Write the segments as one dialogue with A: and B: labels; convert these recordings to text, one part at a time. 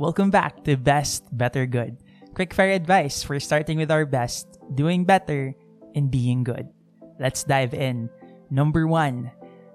A: Welcome back to Best, Better, Good. Quick fire advice for starting with our best, doing better, and being good. Let's dive in. Number one,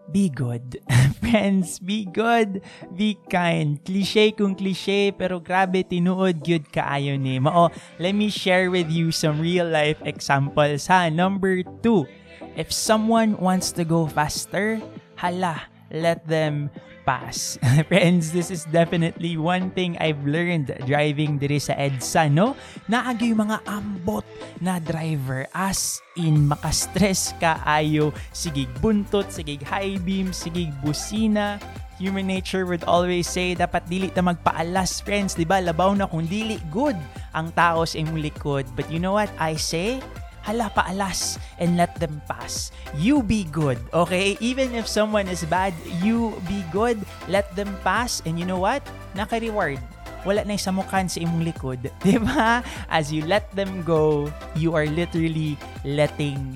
A: be good. Friends, be good, be kind. Cliche kung cliche, pero grabe, tinuod good kaayo ni. Mao, let me share with you some real life examples ha. Number two, if someone wants to go faster, hala, let them pass. Friends, this is definitely one thing I've learned driving diri sa EDSA, no? Naagi mga ambot na driver as in makastress ka ayo sigig buntot, sigig high beam, sigig busina, human nature would always say dapat dili ta magpaalas friends, 'di ba? Labaw na kung dili good ang tao sa imong likod. But you know what I say? Hala paalas and let them pass. You be good, okay? Even if someone is bad, you be good, let them pass, and you know what? Naka-reward. Wala na sa mukhan sa imong likod. Ba? As you let them go, you are literally letting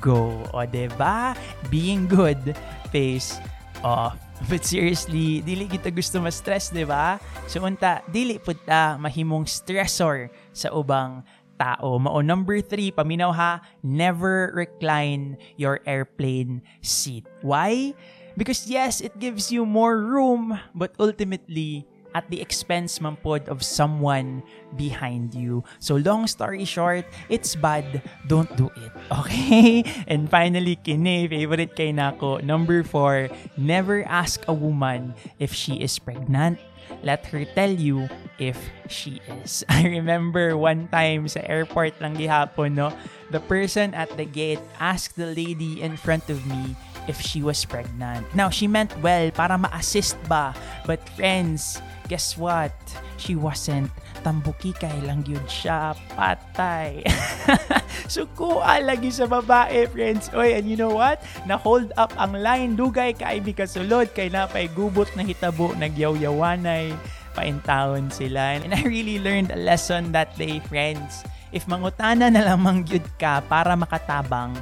A: go. O ba? Being good pays off. But seriously, dili kita gusto ma-stress, di ba? So unta, dili pud ta mahimong stressor sa ubang tao. Mao number three, paminaw ha, never recline your airplane seat. Why? Because yes, it gives you more room, but ultimately, at the expense man pod of someone behind you. So long story short, it's bad, don't do it. Okay? And finally, kini, favorite kay nako. Number four, never ask a woman if she is pregnant let her tell you if she is. I remember one time sa airport lang gihapon, no? The person at the gate asked the lady in front of me if she was pregnant. Now, she meant well para ma-assist ba. But friends, guess what? She wasn't. Tambuki kay lang yun siya. Patay. so, kuha lagi sa babae, friends. Oy, and you know what? Na-hold up ang line. Dugay kay mi kasulod. Kay napay gubot na hitabo. Nagyaw-yawanay. Paintawon sila. And I really learned a lesson that day, friends. If mangutana na lang mangyud ka para makatabang,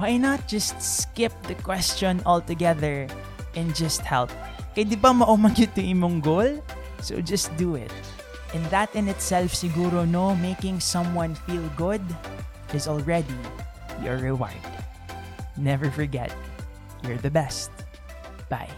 A: why not just skip the question altogether and just help? Kay di ba maumang yun imong goal? So just do it. And that in itself siguro no, making someone feel good is already your reward. Never forget, you're the best. Bye.